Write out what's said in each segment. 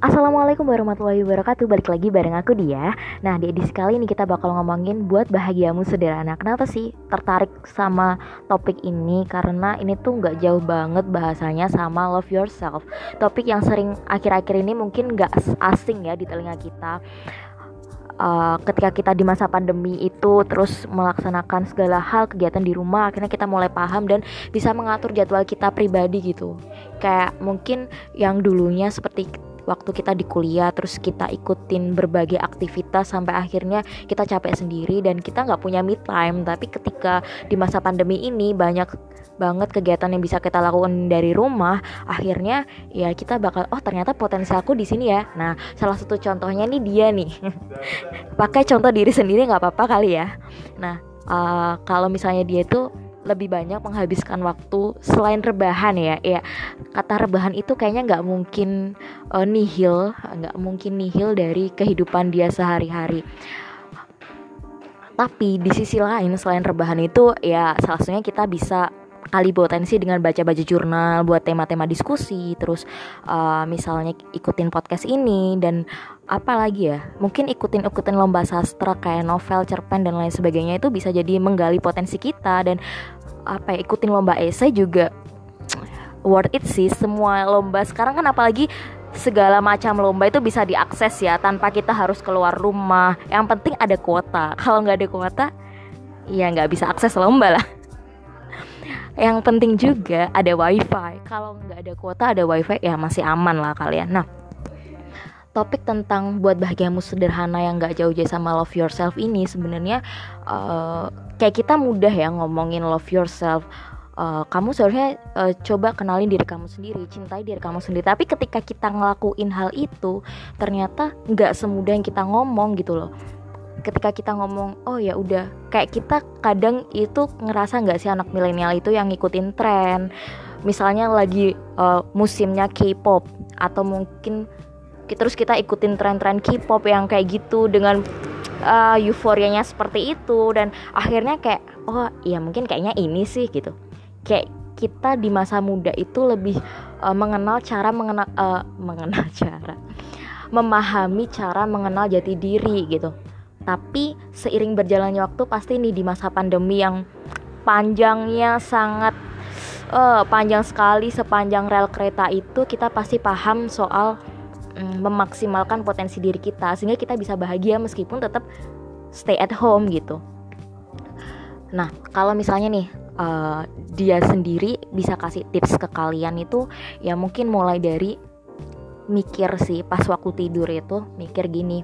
Assalamualaikum warahmatullahi wabarakatuh. Balik lagi bareng aku dia. Nah di edisi kali ini kita bakal ngomongin Buat bahagiamu sederhana. Kenapa sih tertarik sama topik ini? Karena ini tuh gak jauh banget bahasanya sama love yourself. Topik yang sering akhir-akhir ini mungkin gak asing ya di telinga kita. Uh, ketika kita di masa pandemi itu terus melaksanakan segala hal kegiatan di rumah akhirnya kita mulai paham dan bisa mengatur jadwal kita pribadi gitu. Kayak mungkin yang dulunya seperti waktu kita di kuliah terus kita ikutin berbagai aktivitas sampai akhirnya kita capek sendiri dan kita nggak punya me time. Tapi ketika di masa pandemi ini banyak banget kegiatan yang bisa kita lakukan dari rumah akhirnya ya kita bakal oh ternyata potensi aku di sini ya. Nah salah satu contohnya nih dia nih. Pakai contoh diri sendiri nggak apa-apa kali ya. Nah uh, kalau misalnya dia itu lebih banyak menghabiskan waktu selain rebahan ya. Ya kata rebahan itu kayaknya nggak mungkin uh, nihil nggak mungkin nihil dari kehidupan dia sehari-hari. Tapi di sisi lain selain rebahan itu ya salah satunya kita bisa kali potensi dengan baca-baca jurnal buat tema-tema diskusi terus uh, misalnya ikutin podcast ini dan apa lagi ya mungkin ikutin ikutin lomba sastra kayak novel cerpen dan lain sebagainya itu bisa jadi menggali potensi kita dan apa ya ikutin lomba esai juga worth it sih. Semua lomba sekarang kan apalagi segala macam lomba itu bisa diakses ya tanpa kita harus keluar rumah. Yang penting ada kuota. Kalau nggak ada kuota ya nggak bisa akses lomba lah. Yang penting juga ada wifi. Kalau nggak ada kuota ada wifi ya masih aman lah kalian. Nah topik tentang buat bahagiamu sederhana yang nggak jauh-jauh sama love yourself ini sebenarnya uh, kayak kita mudah ya ngomongin love yourself. Uh, kamu seharusnya uh, coba kenalin diri kamu sendiri, cintai diri kamu sendiri. Tapi ketika kita ngelakuin hal itu, ternyata nggak semudah yang kita ngomong gitu loh. Ketika kita ngomong oh ya udah kayak kita kadang itu ngerasa nggak sih anak milenial itu yang ngikutin tren? Misalnya lagi uh, musimnya K-pop atau mungkin terus kita ikutin tren-tren K-pop yang kayak gitu dengan uh, euforianya seperti itu dan akhirnya kayak oh ya mungkin kayaknya ini sih gitu. Kayak kita di masa muda itu lebih uh, mengenal cara mengenal uh, mengenal cara memahami cara mengenal jati diri gitu. Tapi seiring berjalannya waktu pasti nih di masa pandemi yang panjangnya sangat uh, panjang sekali sepanjang rel kereta itu kita pasti paham soal um, memaksimalkan potensi diri kita sehingga kita bisa bahagia meskipun tetap stay at home gitu. Nah, kalau misalnya nih uh, dia sendiri bisa kasih tips ke kalian itu ya mungkin mulai dari mikir sih pas waktu tidur itu mikir gini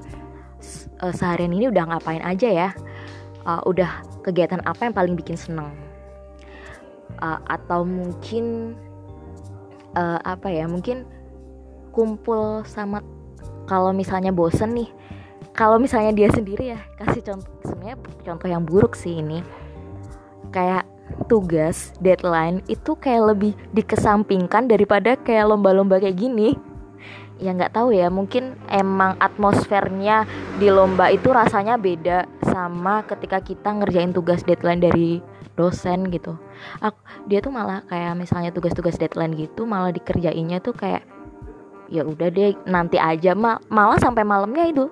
uh, seharian ini udah ngapain aja ya uh, udah kegiatan apa yang paling bikin seneng uh, atau mungkin uh, apa ya mungkin kumpul sama kalau misalnya bosen nih. Kalau misalnya dia sendiri ya kasih contoh sebenarnya contoh yang buruk sih ini. Kayak tugas deadline itu kayak lebih dikesampingkan daripada kayak lomba-lomba kayak gini. Ya nggak tahu ya mungkin emang atmosfernya di lomba itu rasanya beda sama ketika kita ngerjain tugas deadline dari dosen gitu. Dia tuh malah kayak misalnya tugas-tugas deadline gitu malah dikerjainnya tuh kayak ya udah deh nanti aja mal malah sampai malamnya itu.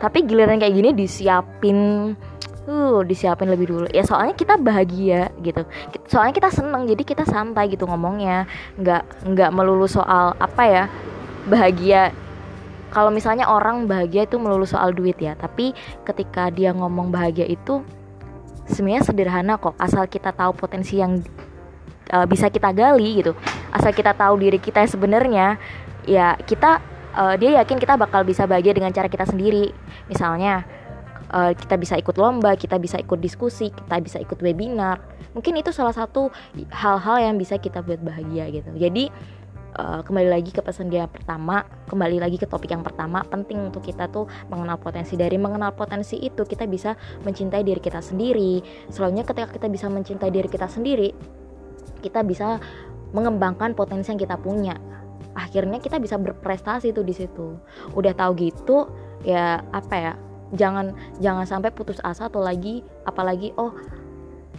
Tapi giliran kayak gini disiapin uh disiapin lebih dulu. Ya soalnya kita bahagia gitu. Soalnya kita seneng jadi kita santai gitu ngomongnya. Nggak nggak melulu soal apa ya bahagia. Kalau misalnya orang bahagia itu melulu soal duit ya. Tapi ketika dia ngomong bahagia itu sebenarnya sederhana kok. Asal kita tahu potensi yang uh, bisa kita gali gitu. Asal kita tahu diri kita yang sebenarnya ya kita uh, dia yakin kita bakal bisa bahagia dengan cara kita sendiri misalnya uh, kita bisa ikut lomba kita bisa ikut diskusi kita bisa ikut webinar mungkin itu salah satu hal-hal yang bisa kita buat bahagia gitu jadi uh, kembali lagi ke pesan dia pertama, kembali lagi ke topik yang pertama, penting untuk kita tuh mengenal potensi. Dari mengenal potensi itu kita bisa mencintai diri kita sendiri. Selalunya ketika kita bisa mencintai diri kita sendiri, kita bisa mengembangkan potensi yang kita punya. Akhirnya kita bisa berprestasi tuh di situ. Udah tahu gitu, ya apa ya? Jangan jangan sampai putus asa atau lagi apalagi oh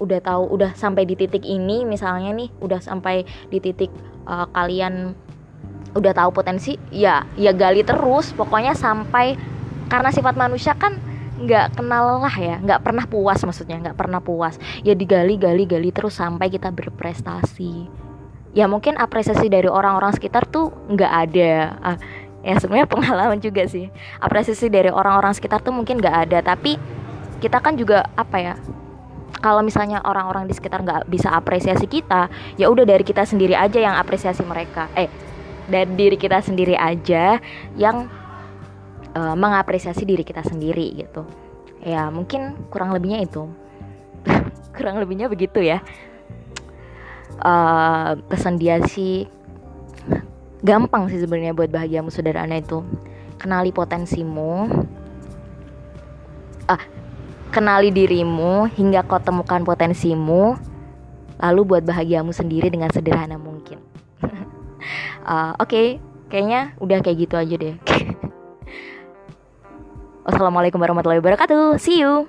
udah tahu udah sampai di titik ini misalnya nih udah sampai di titik uh, kalian udah tahu potensi ya ya gali terus pokoknya sampai karena sifat manusia kan nggak kenal lah ya nggak pernah puas maksudnya nggak pernah puas ya digali gali gali terus sampai kita berprestasi ya mungkin apresiasi dari orang-orang sekitar tuh nggak ada. Ah, ya sebenarnya pengalaman juga sih. Apresiasi dari orang-orang sekitar tuh mungkin nggak ada tapi kita kan juga apa ya kalau misalnya orang-orang di sekitar nggak bisa apresiasi kita ya udah dari kita sendiri aja yang apresiasi mereka. Eh dari diri kita sendiri aja yang uh, mengapresiasi diri kita sendiri gitu. Ya mungkin kurang lebihnya itu. Kurang lebihnya begitu ya uh, pesan dia sih gampang sih sebenarnya buat bahagiamu saudara anak itu kenali potensimu ah Kenali dirimu hingga kau temukan potensimu, lalu buat bahagiamu sendiri dengan sederhana mungkin. uh, Oke, okay, kayaknya udah kayak gitu aja deh. Wassalamualaikum warahmatullahi wabarakatuh. See you.